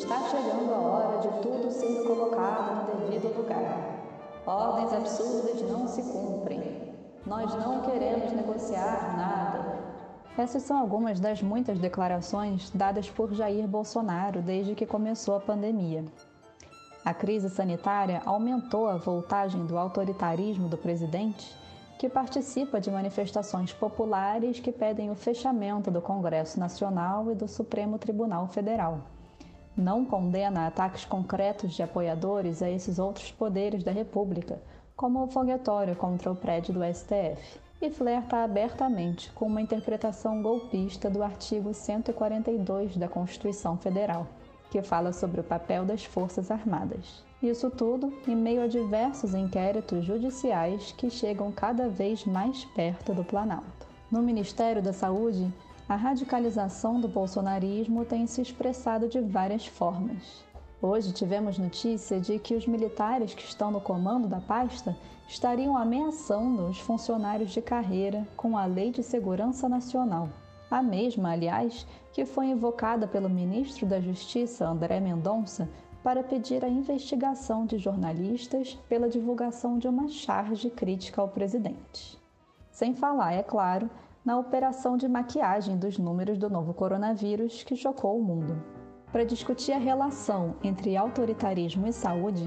Está chegando a hora de tudo ser colocado no devido lugar. Ordens absurdas não se cumprem. Nós não queremos negociar nada. Essas são algumas das muitas declarações dadas por Jair Bolsonaro desde que começou a pandemia. A crise sanitária aumentou a voltagem do autoritarismo do presidente, que participa de manifestações populares que pedem o fechamento do Congresso Nacional e do Supremo Tribunal Federal. Não condena ataques concretos de apoiadores a esses outros poderes da República, como o foguetório contra o prédio do STF e flerta abertamente com uma interpretação golpista do artigo 142 da Constituição Federal, que fala sobre o papel das Forças Armadas. Isso tudo em meio a diversos inquéritos judiciais que chegam cada vez mais perto do Planalto. No Ministério da Saúde, a radicalização do bolsonarismo tem se expressado de várias formas. Hoje tivemos notícia de que os militares que estão no comando da pasta estariam ameaçando os funcionários de carreira com a Lei de Segurança Nacional. A mesma, aliás, que foi invocada pelo ministro da Justiça, André Mendonça, para pedir a investigação de jornalistas pela divulgação de uma charge crítica ao presidente. Sem falar, é claro, na operação de maquiagem dos números do novo coronavírus que chocou o mundo. Para discutir a relação entre autoritarismo e saúde,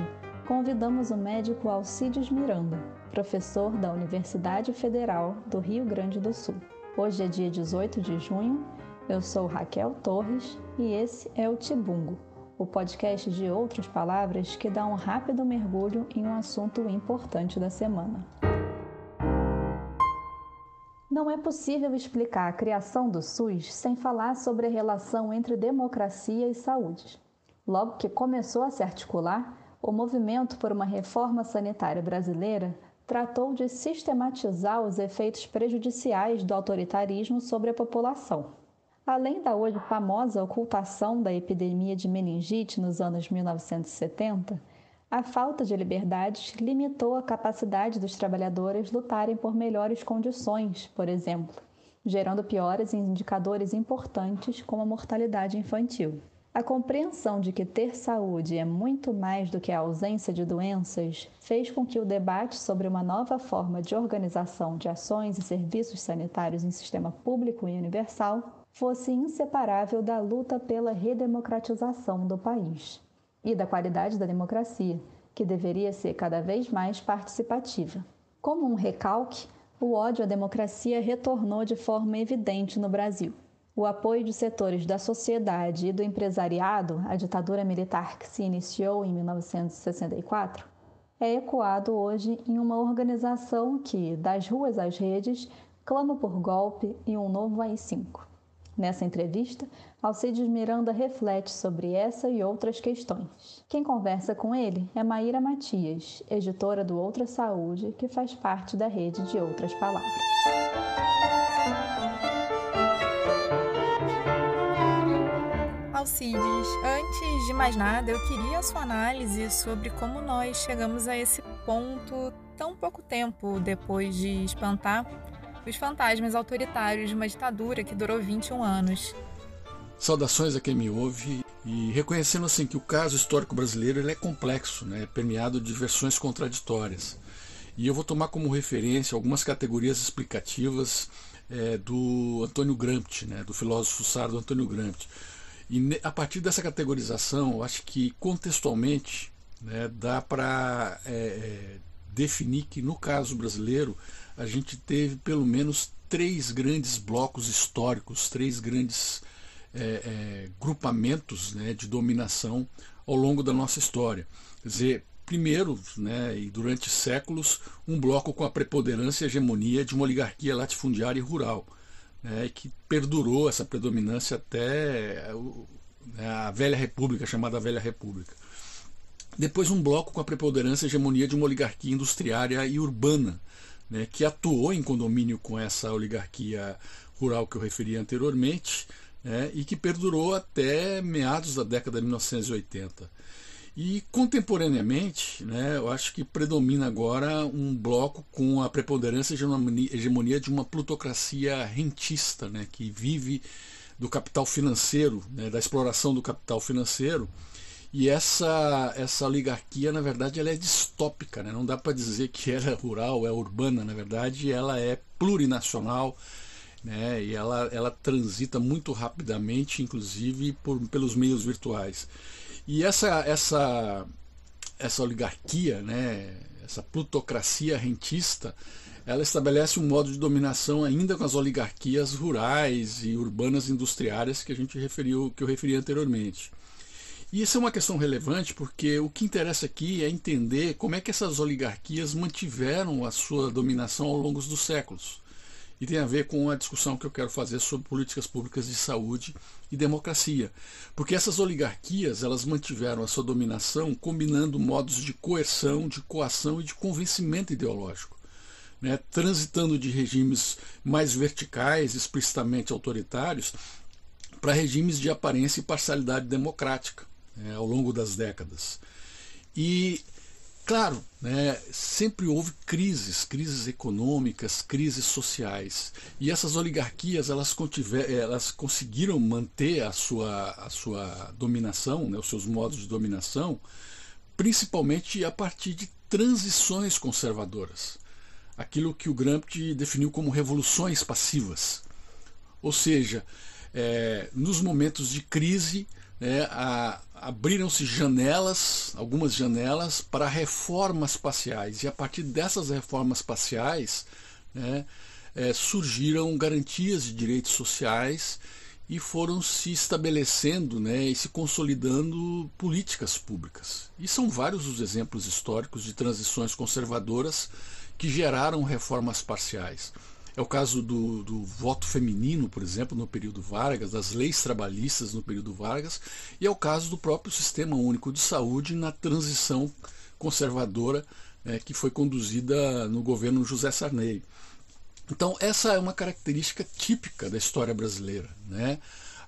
convidamos o médico Alcides Miranda, professor da Universidade Federal do Rio Grande do Sul. Hoje é dia 18 de junho, eu sou Raquel Torres e esse é o Tibungo, o podcast de outras palavras que dá um rápido mergulho em um assunto importante da semana. Não é possível explicar a criação do SUS sem falar sobre a relação entre democracia e saúde. Logo que começou a se articular, o movimento por uma reforma sanitária brasileira tratou de sistematizar os efeitos prejudiciais do autoritarismo sobre a população. Além da hoje famosa ocultação da epidemia de meningite nos anos 1970, a falta de liberdades limitou a capacidade dos trabalhadores lutarem por melhores condições, por exemplo, gerando piores indicadores importantes como a mortalidade infantil. A compreensão de que ter saúde é muito mais do que a ausência de doenças fez com que o debate sobre uma nova forma de organização de ações e serviços sanitários em sistema público e universal fosse inseparável da luta pela redemocratização do país e da qualidade da democracia, que deveria ser cada vez mais participativa. Como um recalque, o ódio à democracia retornou de forma evidente no Brasil. O apoio de setores da sociedade e do empresariado à ditadura militar que se iniciou em 1964 é ecoado hoje em uma organização que, das ruas às redes, clama por golpe e um novo AI-5. Nessa entrevista, Alcides Miranda reflete sobre essa e outras questões. Quem conversa com ele é Maíra Matias, editora do Outra Saúde, que faz parte da rede de Outras Palavras. Alcides, antes de mais nada, eu queria a sua análise sobre como nós chegamos a esse ponto tão pouco tempo depois de espantar os fantasmas autoritários de uma ditadura que durou 21 anos. Saudações a quem me ouve e reconhecendo assim que o caso histórico brasileiro ele é complexo, né, permeado de versões contraditórias. E eu vou tomar como referência algumas categorias explicativas é, do Antônio Gramsci, né, do filósofo sardo Antônio Gramsci. E a partir dessa categorização, eu acho que contextualmente né, dá para é, é, definir que no caso brasileiro a gente teve pelo menos três grandes blocos históricos, três grandes é, é, grupamentos né, de dominação ao longo da nossa história. Quer dizer, primeiro, né, e durante séculos, um bloco com a preponderância e hegemonia de uma oligarquia latifundiária e rural, né, que perdurou essa predominância até né, a velha república, chamada velha república. Depois um bloco com a preponderância e hegemonia de uma oligarquia industriária e urbana, né, que atuou em condomínio com essa oligarquia rural que eu referi anteriormente né, e que perdurou até meados da década de 1980. E contemporaneamente, né, eu acho que predomina agora um bloco com a preponderância e hegemonia de uma plutocracia rentista, né, que vive do capital financeiro, né, da exploração do capital financeiro. E essa, essa oligarquia, na verdade, ela é distópica, né? não dá para dizer que ela é rural, é urbana, na verdade, ela é plurinacional, né? e ela, ela transita muito rapidamente, inclusive por, pelos meios virtuais. E essa, essa, essa oligarquia, né? essa plutocracia rentista, ela estabelece um modo de dominação ainda com as oligarquias rurais e urbanas industriárias que a gente referiu, que eu referi anteriormente. E isso é uma questão relevante porque o que interessa aqui é entender como é que essas oligarquias mantiveram a sua dominação ao longo dos séculos. E tem a ver com a discussão que eu quero fazer sobre políticas públicas de saúde e democracia. Porque essas oligarquias, elas mantiveram a sua dominação combinando modos de coerção, de coação e de convencimento ideológico. Né, transitando de regimes mais verticais, explicitamente autoritários, para regimes de aparência e parcialidade democrática é, ao longo das décadas. E, claro, né, sempre houve crises, crises econômicas, crises sociais. E essas oligarquias elas, elas conseguiram manter a sua, a sua dominação, né, os seus modos de dominação, principalmente a partir de transições conservadoras. Aquilo que o Gramsci definiu como revoluções passivas. Ou seja, é, nos momentos de crise, né, abriram-se janelas, algumas janelas, para reformas parciais. E a partir dessas reformas parciais né, é, surgiram garantias de direitos sociais e foram se estabelecendo né, e se consolidando políticas públicas. E são vários os exemplos históricos de transições conservadoras que geraram reformas parciais. É o caso do, do, voto feminino, por exemplo, no período Vargas, das leis trabalhistas no período Vargas, e é o caso do próprio Sistema Único de Saúde na transição conservadora é, que foi conduzida no governo José Sarney. Então, essa é uma característica típica da história brasileira. Né?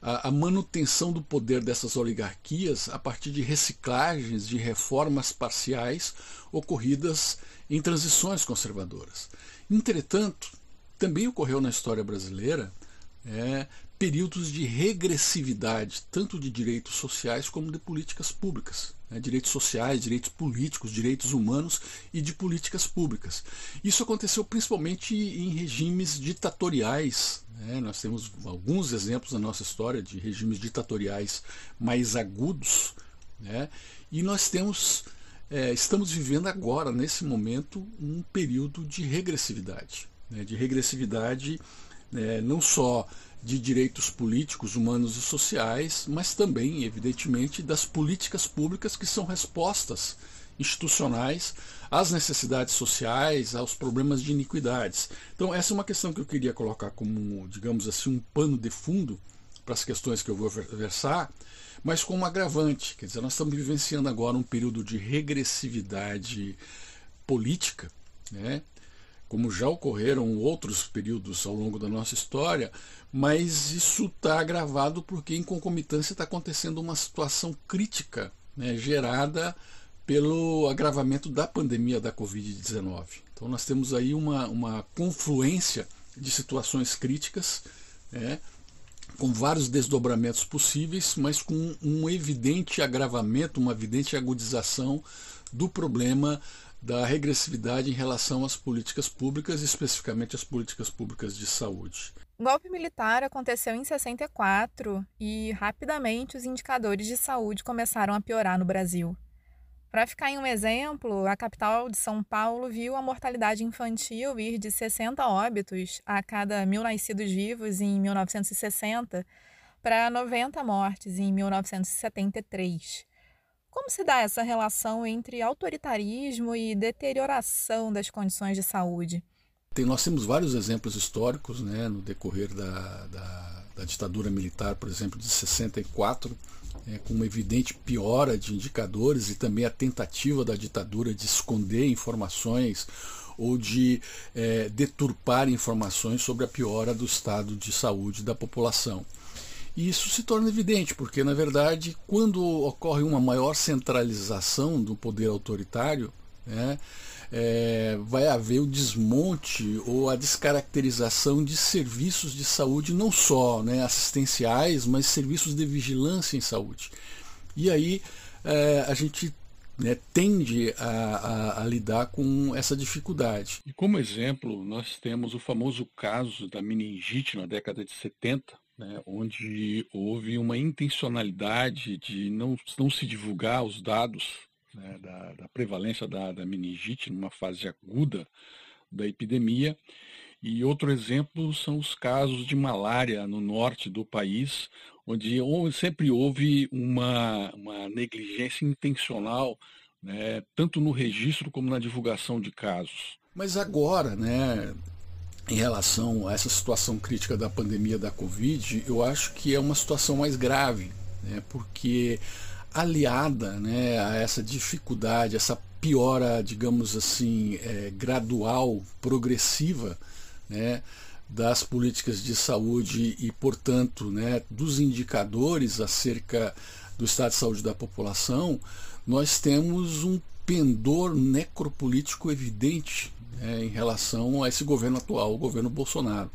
A, a manutenção do poder dessas oligarquias a partir de reciclagens, de reformas parciais ocorridas em transições conservadoras. Entretanto, também ocorreu na história brasileira é, períodos de regressividade, tanto de direitos sociais como de políticas públicas. Né, direitos sociais, direitos políticos, direitos humanos e de políticas públicas. Isso aconteceu principalmente em regimes ditatoriais. Né, nós temos alguns exemplos na nossa história de regimes ditatoriais mais agudos. Né, e nós temos, é, estamos vivendo agora, nesse momento, um período de regressividade né, de regressividade né, não só de direitos políticos, humanos e sociais, mas também, evidentemente, das políticas públicas que são respostas institucionais às necessidades sociais, aos problemas de iniquidades. Então, essa é uma questão que eu queria colocar como, digamos assim, um pano de fundo para as questões que eu vou versar, mas com um agravante. Quer dizer, nós estamos vivenciando agora um período de regressividade política, né? Como já ocorreram outros períodos ao longo da nossa história, mas isso está agravado porque em concomitância está acontecendo uma situação crítica né, gerada pelo agravamento da pandemia da Covid-19. Então nós temos aí uma, uma confluência de situações críticas, né, com vários desdobramentos possíveis, mas com um evidente agravamento, uma evidente agudização do problema da regressividade em relação às políticas públicas, especificamente às políticas públicas de saúde. O golpe militar aconteceu em 64 e rapidamente os indicadores de saúde começaram a piorar no Brasil. Para ficar em um exemplo, a capital de São Paulo viu a mortalidade infantil ir de 60 óbitos a cada mil nascidos vivos em 1960 para 90 mortes em 1973. Como se dá essa relação entre autoritarismo e deterioração das condições de saúde? Tem, nós temos vários exemplos históricos né, no decorrer da, da, da ditadura militar, por exemplo, de 64, é, com uma evidente piora de indicadores e também a tentativa da ditadura de esconder informações ou de é, deturpar informações sobre a piora do estado de saúde da população. E isso se torna evidente, porque, na verdade, quando ocorre uma maior centralização do poder autoritário, né, é, vai haver o desmonte ou a descaracterização de serviços de saúde, não só né, assistenciais, mas serviços de vigilância em saúde. E aí é, a gente né, tende a, a, a, lidar com essa dificuldade. E como exemplo, nós temos o famoso caso da meningite na década de 70, né, onde houve uma intencionalidade de não, não se divulgar os dados né, da, da, prevalência da, da meningite numa fase aguda da epidemia. E outro exemplo são os casos de malária no norte do país, onde sempre houve uma, uma negligência intencional, né, tanto no registro como na divulgação de casos. Mas agora, né, em relação a essa situação crítica da pandemia da Covid, eu acho que é uma situação mais grave, né, porque aliada né, a essa dificuldade, essa piora, digamos assim, é, gradual, progressiva, né, das políticas de saúde e, portanto, né, dos indicadores acerca do estado de saúde da população, nós temos um pendor necropolítico evidente né, em relação a esse governo atual, o governo Bolsonaro.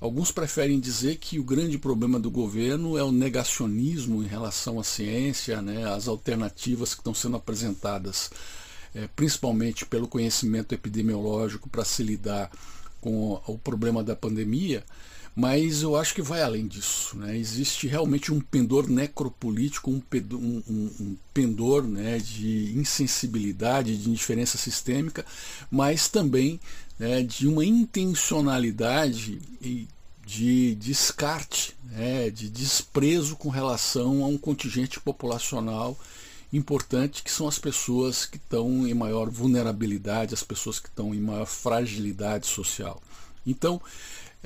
Alguns preferem dizer que o grande problema do governo é o negacionismo em relação à ciência, né, às alternativas que estão sendo apresentadas, é, principalmente pelo conhecimento epidemiológico para se lidar com o problema da pandemia, mas eu acho que vai além disso. Né? Existe realmente um pendor necropolítico, um pendor, um, um pendor né, de insensibilidade, de indiferença sistêmica, mas também né, de uma intencionalidade de descarte, né, de desprezo com relação a um contingente populacional importante que são as pessoas que estão em maior vulnerabilidade, as pessoas que estão em maior fragilidade social. Então,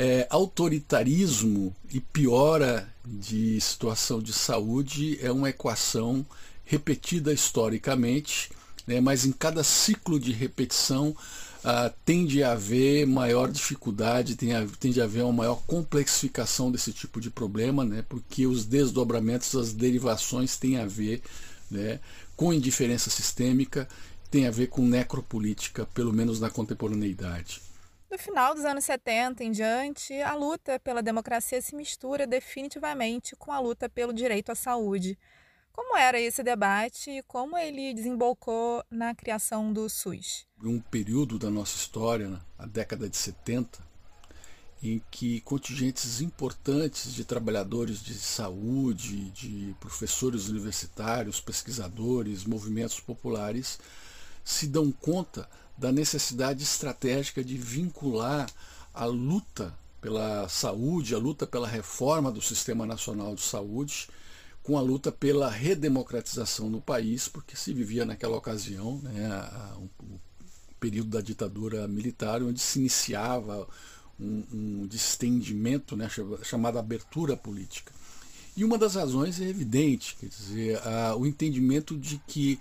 é, autoritarismo e piora de situação de saúde é uma equação repetida historicamente, né, mas em cada ciclo de repetição ah, tende a haver maior dificuldade, tende a haver uma maior complexificação desse tipo de problema, né, porque os desdobramentos, as derivações têm a ver né, com indiferença sistêmica, tem a ver com necropolítica, pelo menos na contemporaneidade. No final dos anos 70 em diante, a luta pela democracia se mistura definitivamente com a luta pelo direito à saúde. Como era esse debate e como ele desembocou na criação do SUS? Um período da nossa história, a década de 70, em que contingentes importantes de trabalhadores de saúde, de professores universitários, pesquisadores, movimentos populares se dão conta da necessidade estratégica de vincular a luta pela saúde, a luta pela reforma do Sistema Nacional de Saúde, com a luta pela redemocratização do país, porque se vivia naquela ocasião né, o período da ditadura militar, onde se iniciava um, um distendimento né, chamada abertura política. E uma das razões é evidente, quer dizer, a, o entendimento de que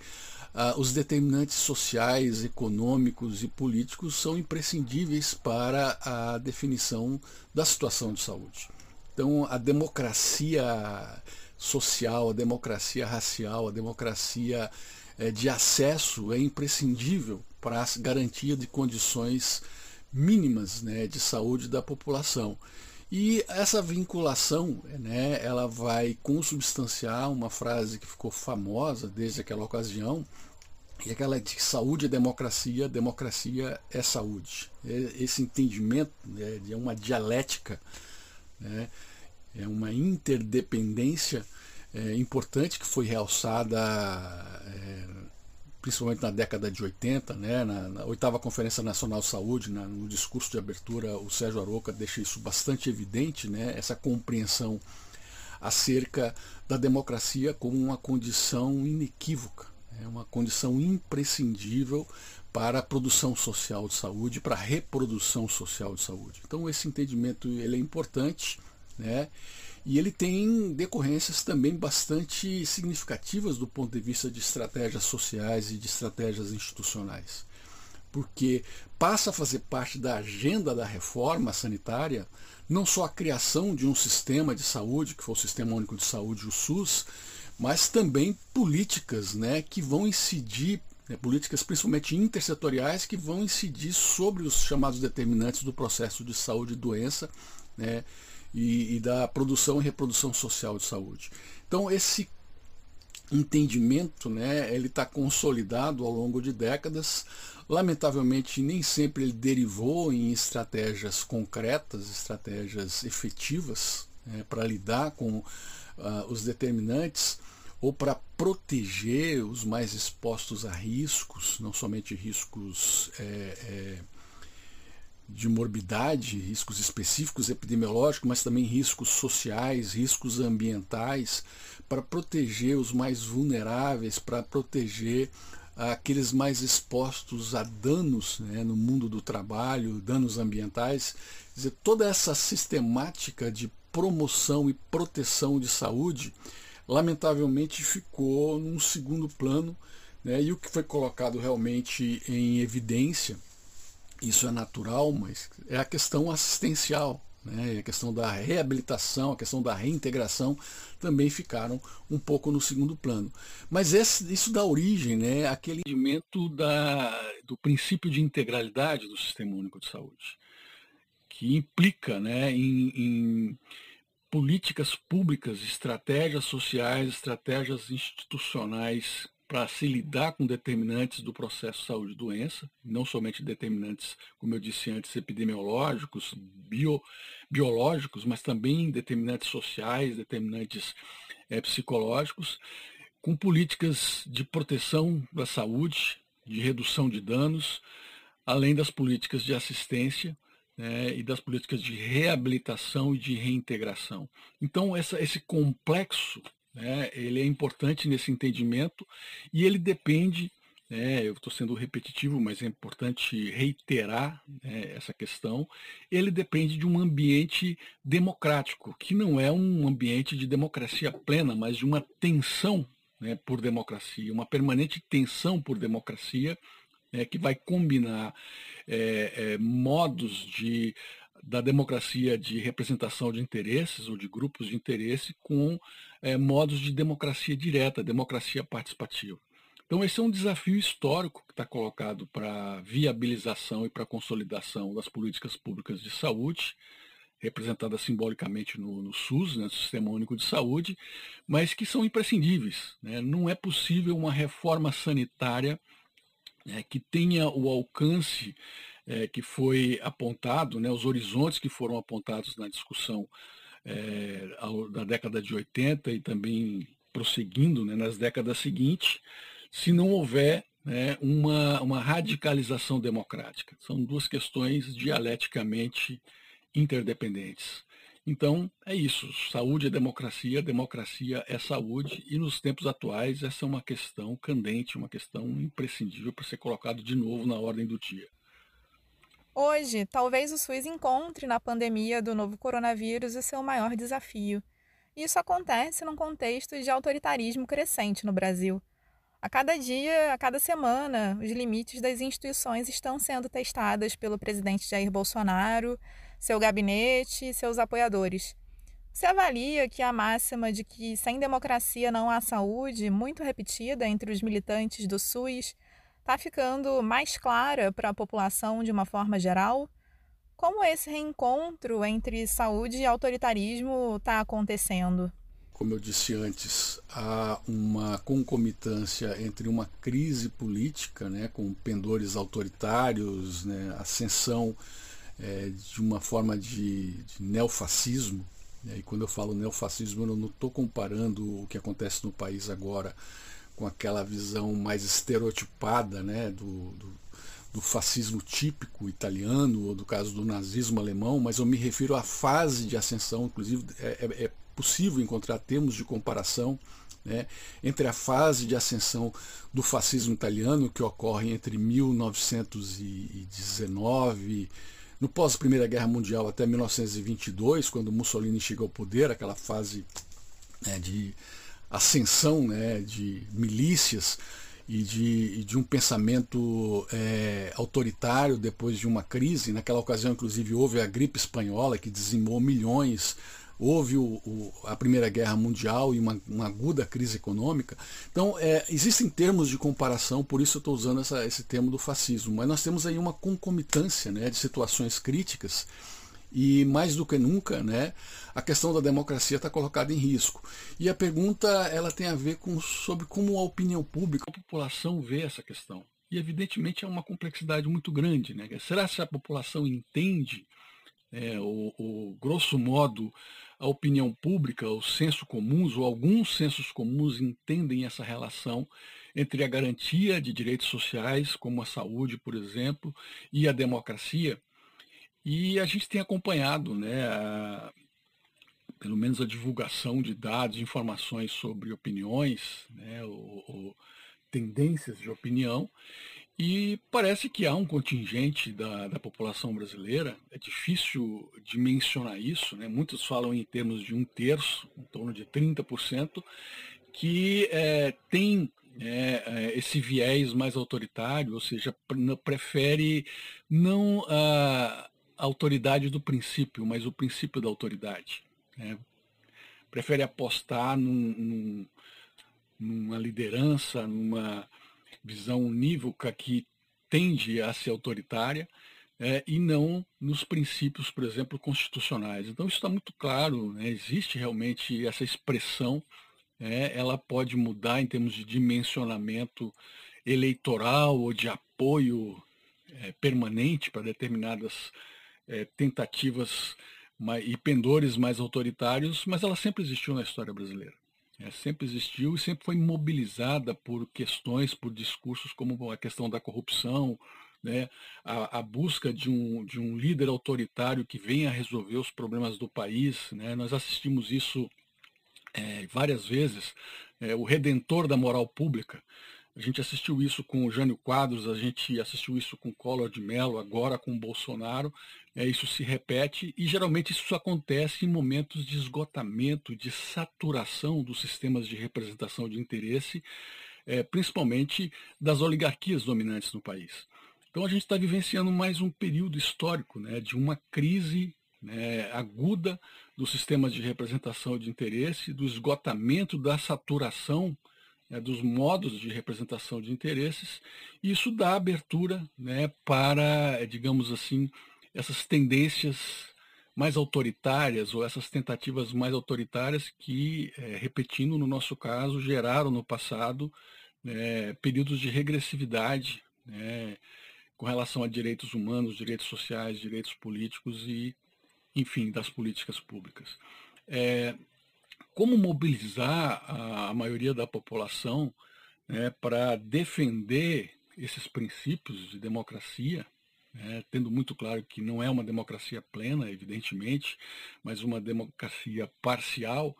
a, os determinantes sociais, econômicos e políticos são imprescindíveis para a definição da situação de saúde. Então, a democracia social, a democracia racial, a democracia é, de acesso é imprescindível para a garantia de condições mínimas né, de saúde da população. E essa vinculação, né, ela vai consubstanciar uma frase que ficou famosa desde aquela ocasião, e aquela de saúde é democracia, democracia é saúde. Esse entendimento né, de uma dialética, né, é uma interdependência é, importante que foi realçada é, principalmente na década de 80, né, na, na oitava Conferência Nacional de Saúde, na, no discurso de abertura, o Sérgio Aroca deixa isso bastante evidente, né, essa compreensão acerca da democracia como uma condição inequívoca, é uma condição imprescindível para a produção social de saúde, para a reprodução social de saúde. Então esse entendimento ele é importante, né? E ele tem decorrências também bastante significativas do ponto de vista de estratégias sociais e de estratégias institucionais. Porque passa a fazer parte da agenda da reforma sanitária não só a criação de um sistema de saúde, que foi o Sistema Único de Saúde, o SUS, mas também políticas né, que vão incidir né, políticas principalmente intersetoriais que vão incidir sobre os chamados determinantes do processo de saúde e doença né, e, e da produção e reprodução social de saúde. Então esse entendimento, né, ele está consolidado ao longo de décadas. Lamentavelmente, nem sempre ele derivou em estratégias concretas, estratégias efetivas né, para lidar com uh, os determinantes ou para proteger os mais expostos a riscos, não somente riscos é, é, de morbidade, riscos específicos epidemiológicos, mas também riscos sociais, riscos ambientais, para proteger os mais vulneráveis, para proteger aqueles mais expostos a danos né, no mundo do trabalho, danos ambientais. Quer dizer, toda essa sistemática de promoção e proteção de saúde lamentavelmente ficou num segundo plano, né? e o que foi colocado realmente em evidência, isso é natural, mas é a questão assistencial, né? a questão da reabilitação, a questão da reintegração também ficaram um pouco no segundo plano. Mas esse, isso dá origem né, àquele entendimento do princípio de integralidade do Sistema Único de Saúde, que implica né, em, em políticas públicas, estratégias sociais, estratégias institucionais para se lidar com determinantes do processo saúde e doença, não somente determinantes, como eu disse antes, epidemiológicos, bio, biológicos, mas também determinantes sociais, determinantes é, psicológicos, com políticas de proteção da saúde, de redução de danos, além das políticas de assistência né, e das políticas de reabilitação e de reintegração. Então, essa, esse complexo, né, ele é importante nesse entendimento e ele depende, né, eu estou sendo repetitivo, mas é importante reiterar né, essa questão, ele depende de um ambiente democrático, que não é um ambiente de democracia plena, mas de uma tensão né, por democracia, uma permanente tensão por democracia, né, que vai combinar é, é, modos de, da democracia de representação de interesses ou de grupos de interesse com é, modos de democracia direta, democracia participativa. Então, esse é um desafio histórico que está colocado para viabilização e para consolidação das políticas públicas de saúde, representada simbolicamente no, no SUS, né, no Sistema Único de Saúde, mas que são imprescindíveis. Né? Não é possível uma reforma sanitária é, que tenha o alcance é, que foi apontado, né, os horizontes que foram apontados na discussão é, ao, da década de 80 e também prosseguindo né, nas décadas seguintes, se não houver né, uma, uma radicalização democrática. São duas questões dialeticamente interdependentes. Então, é isso. Saúde é democracia, democracia é saúde, e nos tempos atuais essa é uma questão candente, uma questão imprescindível para ser colocado de novo na ordem do dia. Hoje, talvez o SUS encontre na pandemia do novo coronavírus o seu maior desafio. Isso acontece num contexto de autoritarismo crescente no Brasil. A cada dia, a cada semana, os limites das instituições estão sendo testados pelo presidente Jair Bolsonaro, seu gabinete e seus apoiadores. Você avalia que a máxima de que sem democracia não há saúde, muito repetida entre os militantes do SUS, está ficando mais clara para a população de uma forma geral? Como esse reencontro entre saúde e autoritarismo está acontecendo? Como eu disse antes, há uma concomitância entre uma crise política, né, com pendores autoritários, né, ascensão é, de uma forma de, de neofascismo. Né? E quando eu falo neofascismo, eu não estou comparando o que acontece no país agora com aquela visão mais estereotipada né? do, do, do fascismo típico italiano ou do caso do nazismo alemão, mas eu me refiro à fase de ascensão, inclusive é, é, é possível encontrar termos de comparação né, entre a fase de ascensão do fascismo italiano, que ocorre entre 1919 no pós Primeira Guerra Mundial até 1922, quando Mussolini chega ao poder, aquela fase né, de ascensão né, de milícias e de, de um pensamento é, autoritário depois de uma crise. Naquela ocasião, inclusive, houve a gripe espanhola que dizimou milhões houve o, o, a Primeira Guerra Mundial e uma, uma aguda crise econômica. Então, é, existem termos de comparação, por isso eu estou usando essa, esse termo do fascismo, mas nós temos aí uma concomitância né, de situações críticas e mais do que nunca, né, a questão da democracia está colocada em risco. E a pergunta ela tem a ver com sobre como a opinião pública, a população vê essa questão. E evidentemente é uma complexidade muito grande. Né? Será que a população entende, é, o, o, grosso modo, a opinião pública, os sensos comuns, ou alguns sensos comuns entendem essa relação entre a garantia de direitos sociais, como a saúde, por exemplo, e a democracia? E a gente tem acompanhado, né, a, pelo menos a divulgação de dados, informações sobre opiniões, né, tendências de opinião, e parece que há um contingente da, da população brasileira, é difícil dimensionar isso, né? muitos falam em termos de um terço, em torno de 30%, que é, tem é, esse viés mais autoritário, ou seja, prefere não a autoridade do princípio, mas o princípio da autoridade. Né? Prefere apostar num, num numa liderança, numa visão unívoca que tende a ser autoritária é, e não nos princípios, por exemplo, constitucionais. Então isso está muito claro, né? existe realmente essa expressão, é, ela pode mudar em termos de dimensionamento eleitoral ou de apoio é, permanente para determinadas é, tentativas e pendores mais autoritários, mas ela sempre existiu na história brasileira. É, sempre existiu e sempre foi mobilizada por questões, por discursos como a questão da corrupção, né, a, a, busca de um, de um líder autoritário que venha resolver os problemas do país. Né, nós assistimos isso é, várias vezes, é, o redentor da moral pública. A gente assistiu isso com o Jânio Quadros, a gente assistiu isso com Collor de Mello, agora com Bolsonaro, é, isso se repete e geralmente isso acontece em momentos de esgotamento, de saturação dos sistemas de representação de interesse, é, principalmente das oligarquias dominantes no país. Então a gente está vivenciando mais um período histórico né, de uma crise né, aguda dos sistemas de representação de interesse, do esgotamento da saturação né, dos modos de representação de interesses, e isso dá abertura né, para, digamos assim, essas tendências mais autoritárias ou essas tentativas mais autoritárias que, é, repetindo no nosso caso, geraram no passado é, períodos de regressividade né, com relação a direitos humanos, direitos sociais, direitos políticos e, enfim, das políticas públicas. É, como mobilizar a, a, maioria da população né, para defender esses princípios de democracia né, tendo muito claro que não é uma democracia plena, evidentemente, mas uma democracia parcial,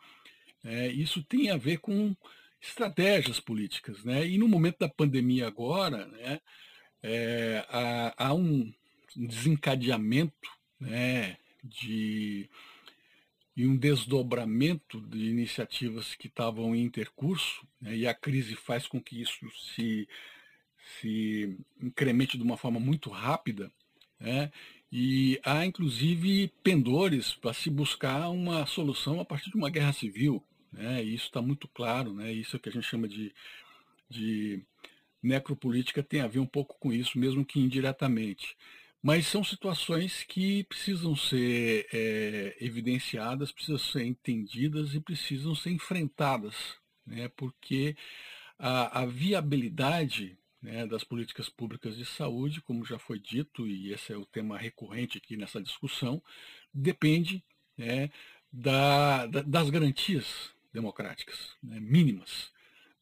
é, isso tem a ver com estratégias políticas. Né? E no momento da pandemia agora, né, é, há, há, um desencadeamento né, de, e um desdobramento de iniciativas que estavam em intercurso, né, e a crise faz com que isso se se incremente de uma forma muito rápida, né? e há inclusive pendores para se buscar uma solução a partir de uma guerra civil. Né? E isso está muito claro, né? isso é o que a gente chama de, de necropolítica tem a ver um pouco com isso, mesmo que indiretamente. Mas são situações que precisam ser é, evidenciadas, precisam ser entendidas e precisam ser enfrentadas, né? porque a, a viabilidade né, das políticas públicas de saúde, como já foi dito, e esse é o tema recorrente aqui nessa discussão, depende né, da, da, das garantias democráticas né, mínimas.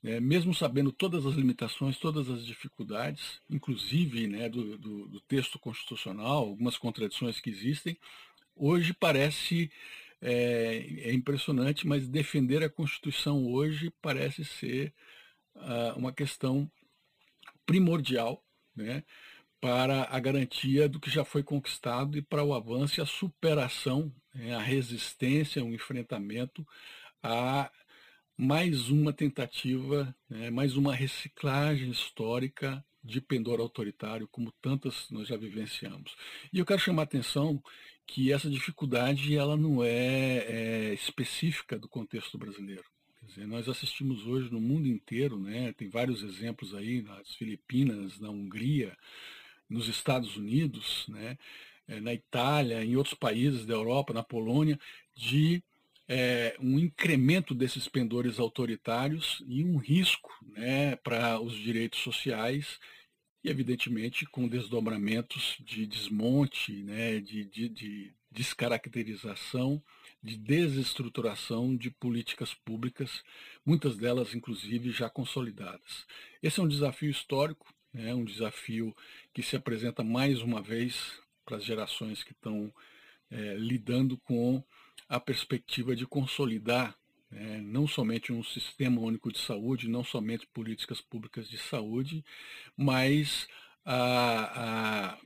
Né, mesmo sabendo todas as limitações, todas as dificuldades, inclusive né, do, do, do texto constitucional, algumas contradições que existem, hoje parece é, é, impressionante, mas defender a Constituição hoje parece ser uh, uma questão primordial né, para a garantia do que já foi conquistado e para o avanço e a superação, né, a resistência, o enfrentamento a mais uma tentativa, né, mais uma reciclagem histórica de pendor autoritário, como tantas nós já vivenciamos. E eu quero chamar a atenção que essa dificuldade ela não é, é específica do contexto brasileiro. Dizer, nós assistimos hoje no mundo inteiro, né, tem vários exemplos aí nas Filipinas, na Hungria, nos Estados Unidos, né, é, na Itália, em outros países da Europa, na Polônia, de é, um incremento desses pendores autoritários e um risco né, para os direitos sociais e, evidentemente, com desdobramentos de desmonte, né, de, de, de descaracterização, de desestruturação de políticas públicas, muitas delas, inclusive, já consolidadas. Esse é um desafio histórico, né, um desafio que se apresenta mais uma vez para as gerações que estão é, lidando com a perspectiva de consolidar né, não somente um sistema único de saúde, não somente políticas públicas de saúde, mas a, a,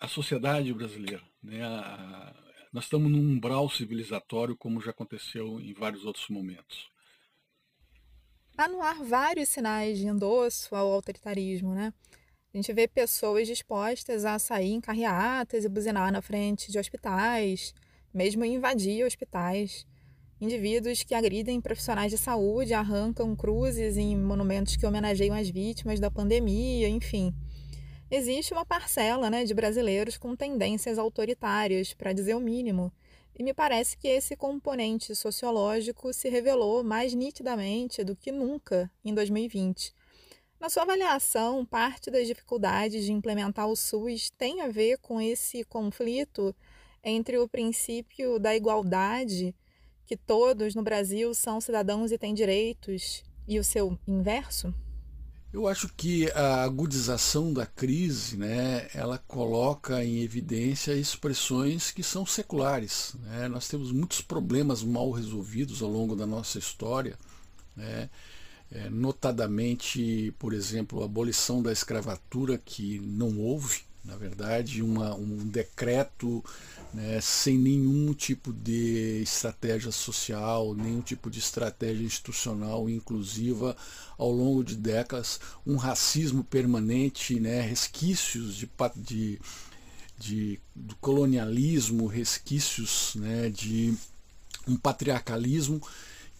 a sociedade brasileira. Né, a, nós estamos num umbral civilizatório, como já aconteceu em vários outros momentos. Há no ar vários sinais de endosso ao autoritarismo, né? A gente vê pessoas dispostas a sair em carreatas e buzinar na frente de hospitais, mesmo invadir hospitais. Indivíduos que agridem profissionais de saúde, arrancam cruzes em monumentos que homenageiam as vítimas da pandemia, enfim. Existe uma parcela né, de brasileiros com tendências autoritárias, para dizer o mínimo, e me parece que esse componente sociológico se revelou mais nitidamente do que nunca em 2020. Na sua avaliação, parte das dificuldades de implementar o SUS tem a ver com esse conflito entre o princípio da igualdade, que todos no Brasil são cidadãos e têm direitos, e o seu inverso? Eu acho que a agudização da crise, né, ela coloca em evidência expressões que são seculares. Né? Nós temos muitos problemas mal resolvidos ao longo da nossa história, né? é, notadamente, por exemplo, a abolição da escravatura que não houve, na verdade, uma, um decreto né, sem nenhum tipo de estratégia social, nenhum tipo de estratégia institucional inclusiva ao longo de décadas, um racismo permanente, né, resquícios de, de, de do colonialismo, resquícios né, de um patriarcalismo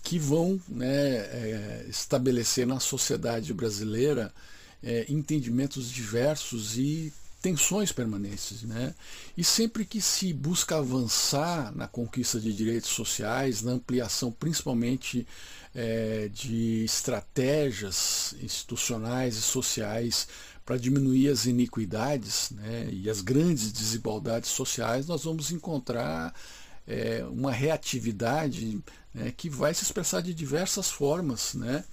que vão né, é, estabelecer na sociedade brasileira é, entendimentos diversos e tensões permanentes. Né? E sempre que se busca avançar na conquista de direitos sociais, na ampliação principalmente é, de estratégias institucionais e sociais para diminuir as iniquidades né, e as grandes desigualdades sociais, nós vamos encontrar é, uma reatividade né, que vai se expressar de diversas formas. Né?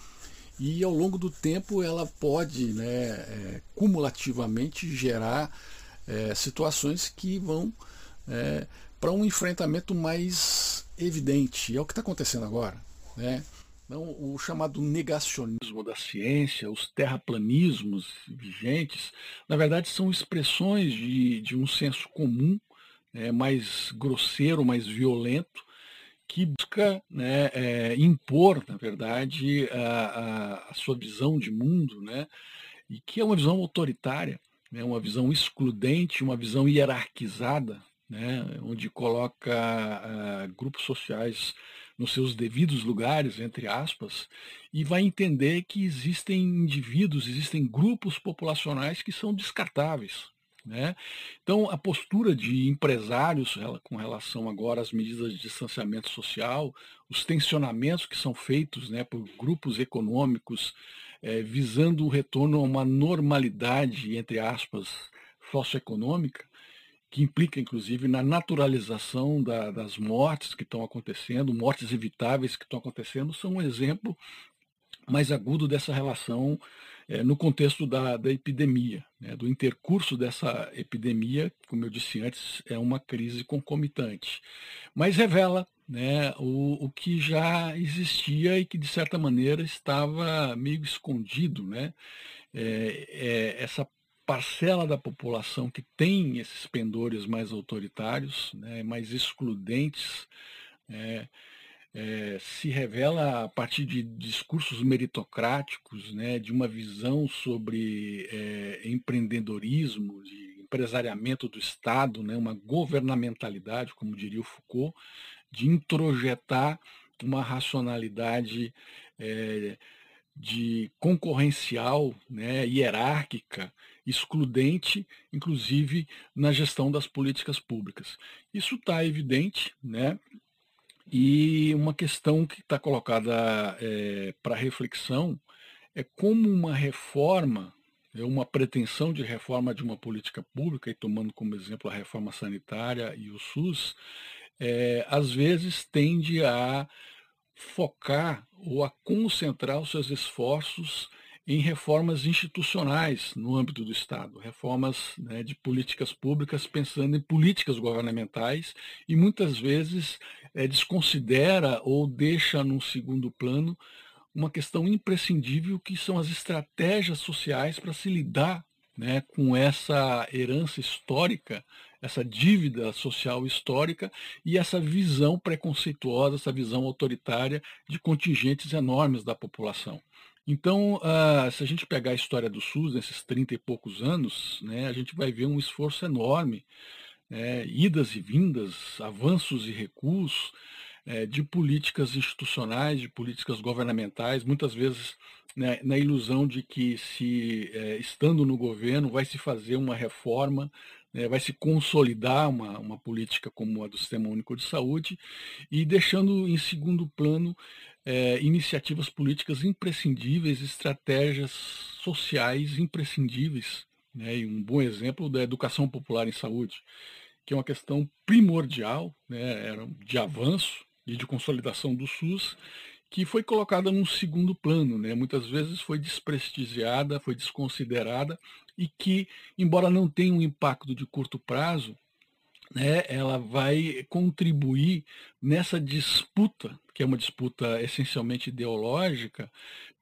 E ao longo do tempo ela pode né, é, cumulativamente gerar é, situações que vão é, para um enfrentamento mais evidente. É o que está acontecendo agora. Né? Então, o chamado negacionismo da ciência, os terraplanismos vigentes, na verdade são expressões de, de um senso comum né, mais grosseiro, mais violento, que busca né, é, impor, na verdade, a, a, sua visão de mundo, né, e que é uma visão autoritária, né, uma visão excludente, uma visão hierarquizada, né, onde coloca a, grupos sociais nos seus devidos lugares, entre aspas, e vai entender que existem indivíduos, existem grupos populacionais que são descartáveis, né? Então, a postura de empresários com relação agora às medidas de distanciamento social, os tensionamentos que são feitos né, por grupos econômicos é, visando o retorno a uma normalidade, entre aspas, socioeconômica, que implica, inclusive, na naturalização da, das mortes que estão acontecendo, mortes evitáveis que estão acontecendo, são um exemplo mais agudo dessa relação é, no contexto da, da epidemia, né, do intercurso dessa epidemia, como eu disse antes, é uma crise concomitante. Mas revela né, o, o que já existia e que, de certa maneira, estava meio escondido. Né? É, é, essa parcela da população que tem esses pendores mais autoritários, né, mais excludentes, né, é, se revela a partir de discursos meritocráticos, né, de uma visão sobre é, empreendedorismo, de empresariamento do Estado, né, uma governamentalidade, como diria o Foucault, de introjetar uma racionalidade é, de concorrencial, né, hierárquica, excludente, inclusive na gestão das políticas públicas. Isso está evidente, né? E uma questão que está colocada é, para reflexão é como uma reforma, é uma pretensão de reforma de uma política pública, e tomando como exemplo a reforma sanitária e o SUS, é, às vezes tende a focar ou a concentrar os seus esforços em reformas institucionais no âmbito do Estado, reformas né, de políticas públicas pensando em políticas governamentais e muitas vezes é, desconsidera ou deixa num segundo plano uma questão imprescindível que são as estratégias sociais para se lidar né, com essa herança histórica, essa dívida social histórica e essa visão preconceituosa, essa visão autoritária de contingentes enormes da população. Então, uh, se a gente pegar a história do SUS nesses 30 e poucos anos, né, a gente vai ver um esforço enorme, né, idas e vindas, avanços e recuos é, de políticas institucionais, de políticas governamentais, muitas vezes né, na ilusão de que se é, estando no governo vai se fazer uma reforma, né, vai se consolidar uma, uma política como a do Sistema Único de Saúde e deixando em segundo plano é, iniciativas políticas imprescindíveis, estratégias sociais imprescindíveis. Né, e um bom exemplo da educação popular em saúde, que é uma questão primordial, né, era de avanço e de consolidação do SUS, que foi colocada num segundo plano, né? muitas vezes foi desprestigiada, foi desconsiderada e que, embora não tenha um impacto de curto prazo, né, ela vai contribuir nessa disputa, que é uma disputa essencialmente ideológica,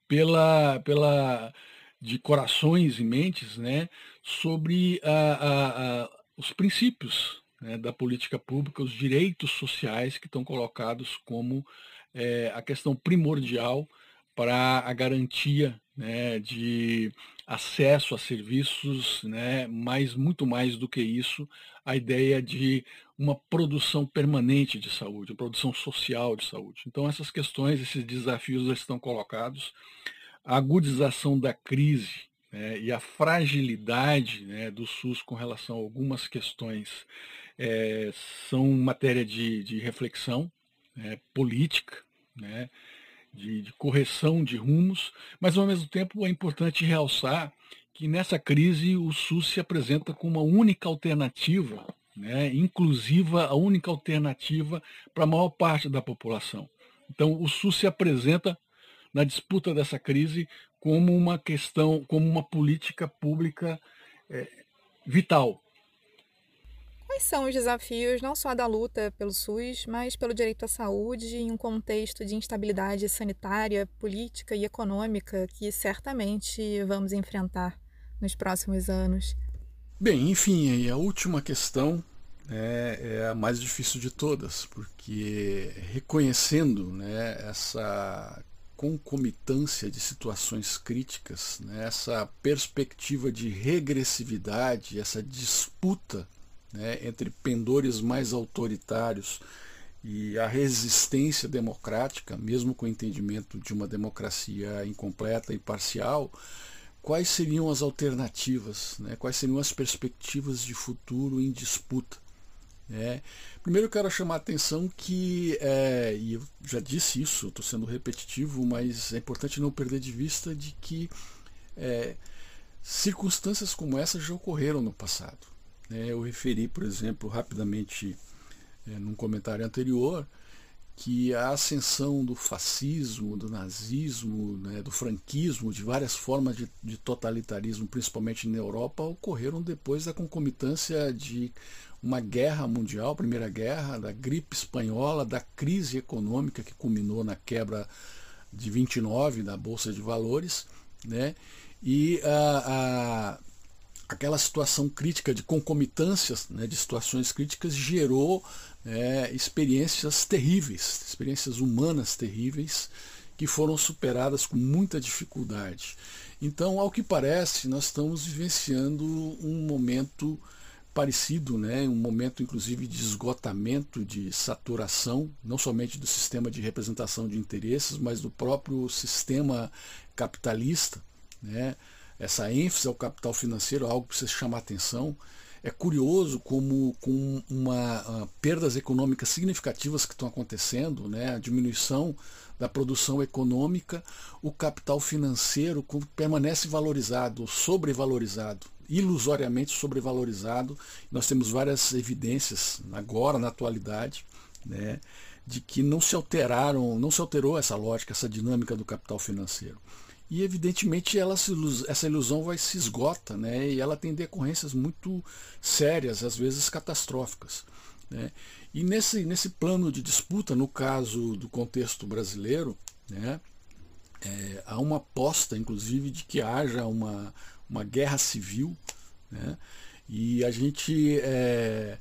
pela, pela de corações e mentes, né, sobre a, a, a, os princípios né, da política pública, os direitos sociais que estão colocados como é, a questão primordial para a garantia né, de acesso a serviços, né, mas muito mais do que isso, a ideia de uma produção permanente de saúde, uma produção social de saúde. Então, essas questões, esses desafios estão colocados. A agudização da crise né, e a fragilidade né, do SUS com relação a algumas questões é, são matéria de, de reflexão né, política, né, de, de correção de rumos, mas ao mesmo tempo é importante realçar que nessa crise o SUS se apresenta como uma única alternativa, né, inclusiva a única alternativa para a maior parte da população. Então o SUS se apresenta na disputa dessa crise como uma questão, como uma política pública é, vital. Quais são os desafios não só da luta pelo SUS, mas pelo direito à saúde em um contexto de instabilidade sanitária, política e econômica que certamente vamos enfrentar? nos próximos anos? Bem, enfim, a última questão né, é a mais difícil de todas, porque reconhecendo né, essa concomitância de situações críticas, né, essa perspectiva de regressividade, essa disputa né, entre pendores mais autoritários e a resistência democrática, mesmo com o entendimento de uma democracia incompleta e parcial, quais seriam as alternativas, né? quais seriam as perspectivas de futuro em disputa. Né? Primeiro quero chamar a atenção que, é, e eu já disse isso, estou sendo repetitivo, mas é importante não perder de vista de que é, circunstâncias como essa já ocorreram no passado. Né? Eu referi, por exemplo, rapidamente é, num comentário anterior, que a ascensão do fascismo, do nazismo, né, do franquismo, de várias formas de, de, totalitarismo, principalmente na Europa, ocorreram depois da concomitância de uma guerra mundial, Primeira Guerra, da gripe espanhola, da crise econômica que culminou na quebra de 29 da Bolsa de Valores, né, e a, a aquela situação crítica de concomitâncias né, de situações críticas gerou é, experiências terríveis, experiências humanas terríveis, que foram superadas com muita dificuldade. Então, ao que parece, nós estamos vivenciando um momento parecido, né, um momento inclusive de esgotamento, de saturação, não somente do sistema de representação de interesses, mas do próprio sistema capitalista. Né? Essa ênfase ao capital financeiro é algo que precisa chamar atenção. É curioso como com uma, uh, perdas econômicas significativas que estão acontecendo, né, a diminuição da produção econômica, o capital financeiro permanece valorizado, sobrevalorizado ilusoriamente sobrevalorizado. Nós temos várias evidências agora, na atualidade, né, de que não se alteraram, não se alterou essa lógica, essa dinâmica do capital financeiro. E evidentemente ela se, essa ilusão vai se esgota, né, e ela tem decorrências muito sérias, às vezes catastróficas. Né. E nesse, nesse plano de disputa, no caso do contexto brasileiro, né, é, há uma aposta, inclusive, de que haja uma, uma guerra civil, né? e a gente é,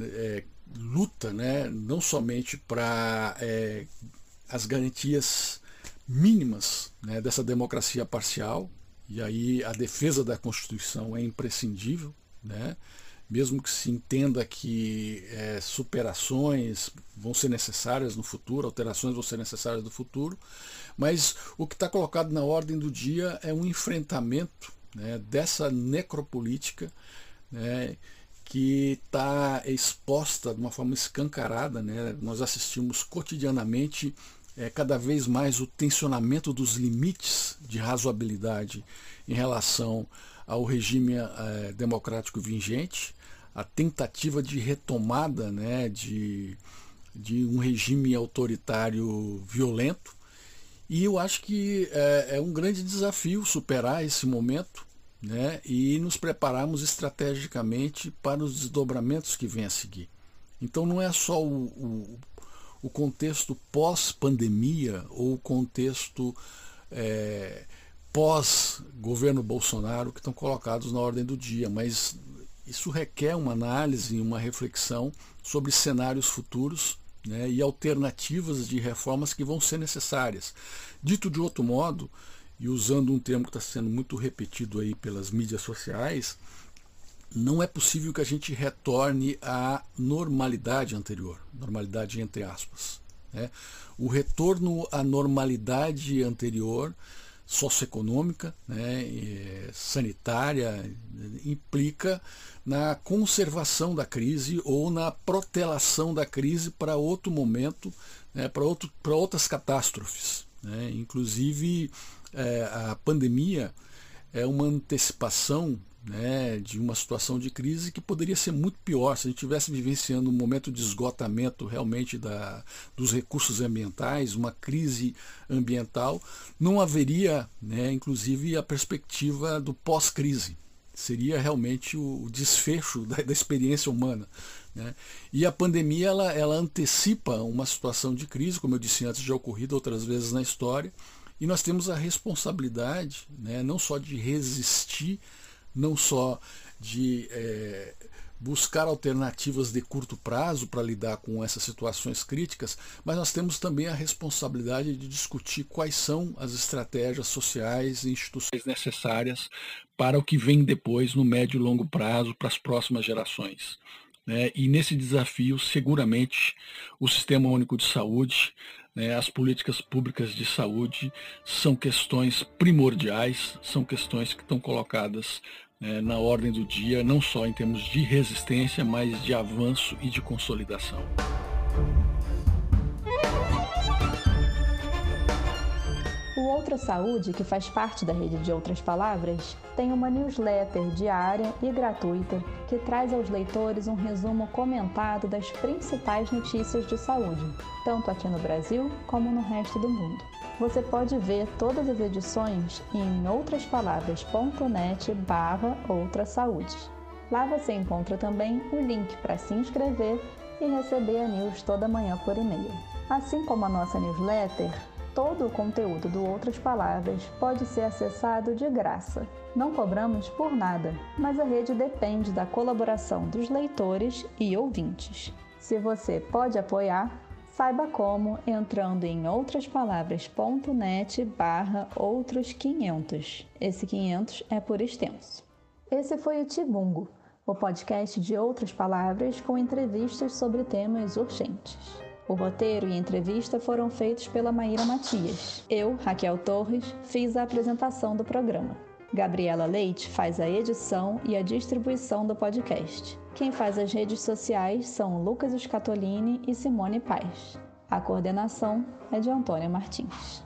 é, luta né, não somente para é, as garantias mínimas né, dessa democracia parcial, e aí a defesa da Constituição é imprescindível, né? mesmo que se entenda que é, superações vão ser necessárias no futuro, alterações vão ser necessárias no futuro, mas o que está colocado na ordem do dia é um enfrentamento né, dessa necropolítica né, que está exposta de uma forma escancarada. Né, nós assistimos cotidianamente é, cada vez mais o tensionamento dos limites de razoabilidade em relação ao regime é, democrático vigente, a tentativa de retomada né, de, de um regime autoritário violento. E eu acho que é, é um grande desafio superar esse momento né, e nos prepararmos estrategicamente para os desdobramentos que vêm a seguir. Então não é só o, o, o contexto pós-pandemia ou o contexto é, pós-governo Bolsonaro que estão colocados na ordem do dia, mas isso requer uma análise e uma reflexão sobre cenários futuros né, e alternativas de reformas que vão ser necessárias. Dito de outro modo, e usando um termo que está sendo muito repetido aí pelas mídias sociais, não é possível que a gente retorne à normalidade anterior, normalidade entre aspas. Né? O retorno à normalidade anterior, socioeconômica, né, sanitária, implica na conservação da crise ou na protelação da crise para outro momento, né, para, outro, outras catástrofes. Né? Inclusive, é, a pandemia é uma antecipação né, de uma situação de crise que poderia ser muito pior se a gente estivesse vivenciando um momento de esgotamento realmente da, dos recursos ambientais, uma crise ambiental, não haveria, né, inclusive, a perspectiva do pós-crise. Seria realmente o, o desfecho da, da, experiência humana. Né? E a pandemia ela, ela antecipa uma situação de crise, como eu disse antes, já ocorrido outras vezes na história, e nós temos a responsabilidade, né, não só de resistir, não só de é, buscar alternativas de curto prazo para lidar com essas situações críticas, mas nós temos também a responsabilidade de discutir quais são as estratégias sociais e institucionais necessárias para o que vem depois, no médio e longo prazo, para as próximas gerações. Né? E nesse desafio, seguramente, o Sistema Único de Saúde né, as políticas públicas de saúde são questões primordiais, são questões que estão colocadas né, na ordem do dia, não só em termos de resistência, mas de avanço e de consolidação. O Outra Saúde, que faz parte da rede de Outras Palavras, tem uma newsletter diária e gratuita que traz aos leitores um resumo comentado das principais notícias de saúde, tanto aqui no Brasil como no resto do mundo. Você pode ver todas as edições em outraspalavras.net barra Outra Saúde. Lá você encontra também o link para se inscrever e receber a news toda manhã por e-mail. Assim como a nossa newsletter, Todo o conteúdo do Outras Palavras pode ser acessado de graça. Não cobramos por nada, mas a rede depende da colaboração dos leitores e ouvintes. Se você pode apoiar, saiba como entrando em outraspalavras.net barra outros 500. Esse 500 é por extenso. Esse foi o Tibungo, o podcast de outras palavras com entrevistas sobre temas urgentes. O roteiro e entrevista foram feitos pela Maíra Matias. Eu, Raquel Torres, fiz a apresentação do programa. Gabriela Leite faz a edição e a distribuição do podcast. Quem faz as redes sociais são Lucas Scatolini e Simone Paz. A coordenação é de Antônia Martins.